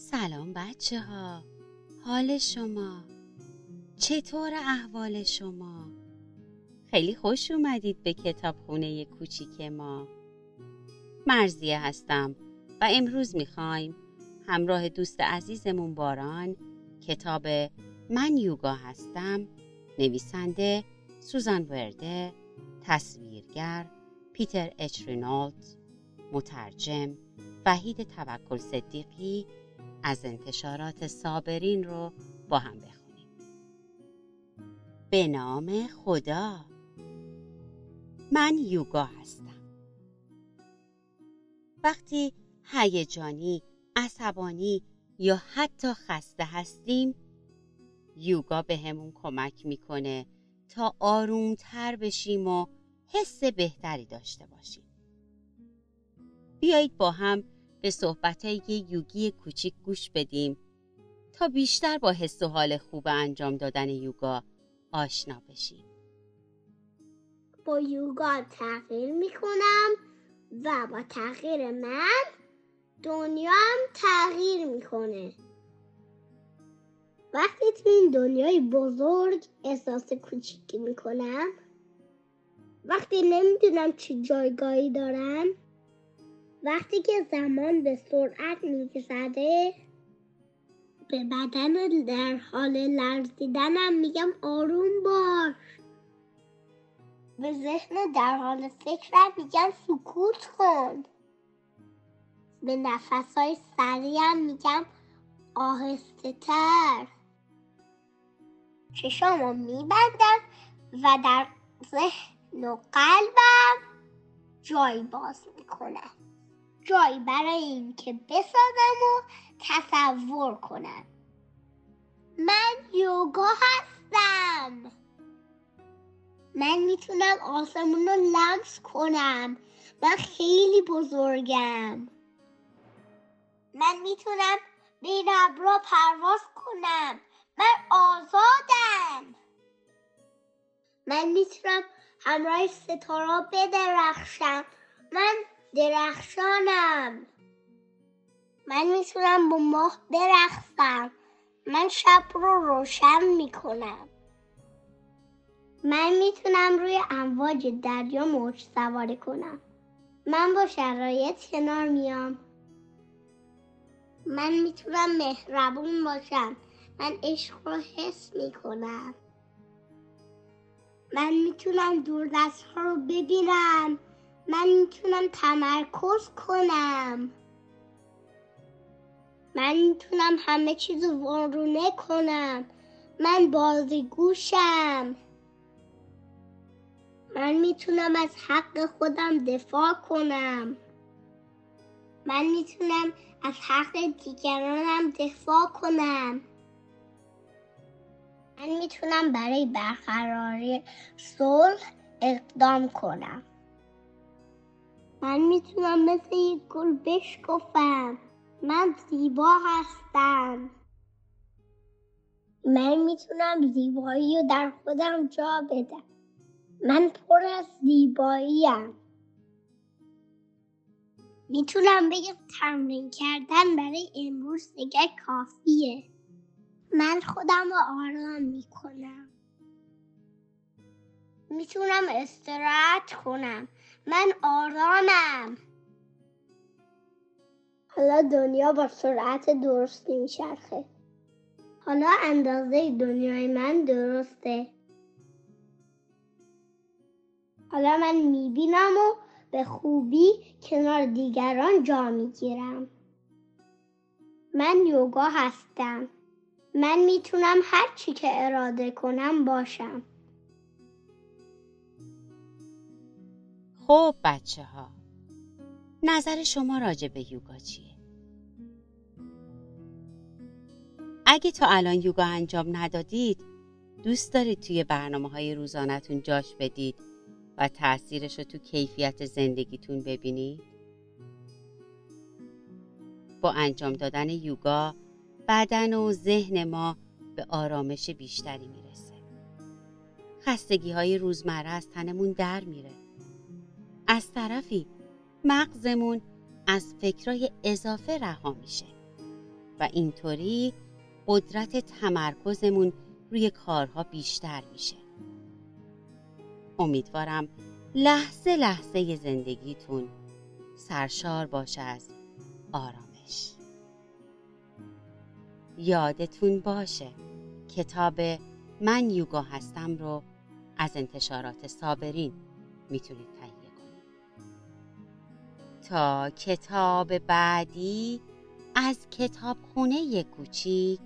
سلام بچه ها حال شما؟ چطور احوال شما؟ خیلی خوش اومدید به کتابخونه کوچیک ما. مرزیه هستم و امروز می‌خوایم همراه دوست عزیزمون باران کتاب من یوگا هستم نویسنده سوزان ورده تصویرگر پیتر اچ رینولد مترجم وحید توکل صدیقی از انتشارات صابرین رو با هم بخونیم. به نام خدا. من یوگا هستم. وقتی هیجانی عصبانی یا حتی خسته هستیم یوگا به همون کمک می‌کنه تا آرومتر بشیم و حس بهتری داشته باشیم. بیایید با هم به صحبتهای یوگی کوچیک گوش بدیم تا بیشتر با حس و حال خوب انجام دادن یوگا آشنا بشیم. با یوگا تغییر می‌کنم و با تغییر من دنیا هم تغییر می‌کنه. وقتی تو این دنیای بزرگ احساس کوچیکی می‌کنم وقتی نمی‌دونم چه جایگاهی دارم وقتی که زمان به سرعت میگذره به بدن در حال لرزیدنم میگم آروم باش. به ذهن در حال فکرم میگم سکوت کن. به نفس های سریعم میگم آهسته تر. چشامو میبندم و در ذهن و قلبم جای باز می‌کنم. جایی برای اینکه بسازم و تصور کنم. من یوگا هستم. من می‌تونم آسمون رو لمس کنم من خیلی بزرگم. من می‌تونم بین ابرا پرواز کنم. من آزادم. من می‌تونم همراه ستاره بدرخشم. من درخشانم. من می‌تونم با ماه برخصم من شب رو روشن می‌کنم. من می‌تونم روی امواج دریا موج سواری کنم. من با شرایط کنار میام. من می‌تونم مهربون باشم. من عشق رو حس می‌کنم. من می‌تونم دوردست ها رو ببینم. من می‌تونم تمرکز کنم. من می‌تونم همه چیز وارونه کنم. من بازیگوشم. من می‌تونم از حق خودم دفاع کنم. من می‌تونم از حق دیگرانم دفاع کنم. من می‌تونم برای برقراری صلح اقدام کنم. من می‌تونم مثل یک گل بشکفم. من زیبا هستم. من می‌تونم زیبایی رو در خودم جا بدم. من پر از زیباییم. می‌تونم بگم تمرین کردن برای امروز دیگه کافیه من خودم رو آرام می‌کنم. می‌تونم استراحت کنم. من آرامم. حالا دنیا با سرعت درست میچرخه حالا اندازه دنیای من درسته. حالا من می‌بینم و به خوبی کنار دیگران جا می‌گیرم. من یوگا هستم. من می‌تونم هر چی که اراده کنم باشم. خب بچه ها نظر شما راجع به یوگا چیه؟ اگه تا الان یوگا انجام ندادید دوست دارید توی برنامه های روزانتون جاش بدید و تاثیرش رو تو کیفیت زندگیتون ببینید؟ با انجام دادن یوگا بدن و ذهن ما به آرامش بیشتری می‌رسه خستگی های روزمره از تنمون در میره از طرفی مغزمون از فکرای اضافه رها میشه و اینطوری قدرت تمرکزمون روی کارها بیشتر میشه. امیدوارم لحظه لحظه زندگیتون سرشار باشه از آرامش. یادتون باشه کتاب من یوگا هستم رو از انتشارات صابرین می‌تونید تهیه تا کتاب بعدی از کتاب خونه کوچیک.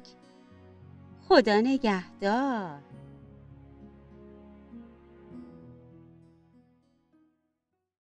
خدا نگهدار.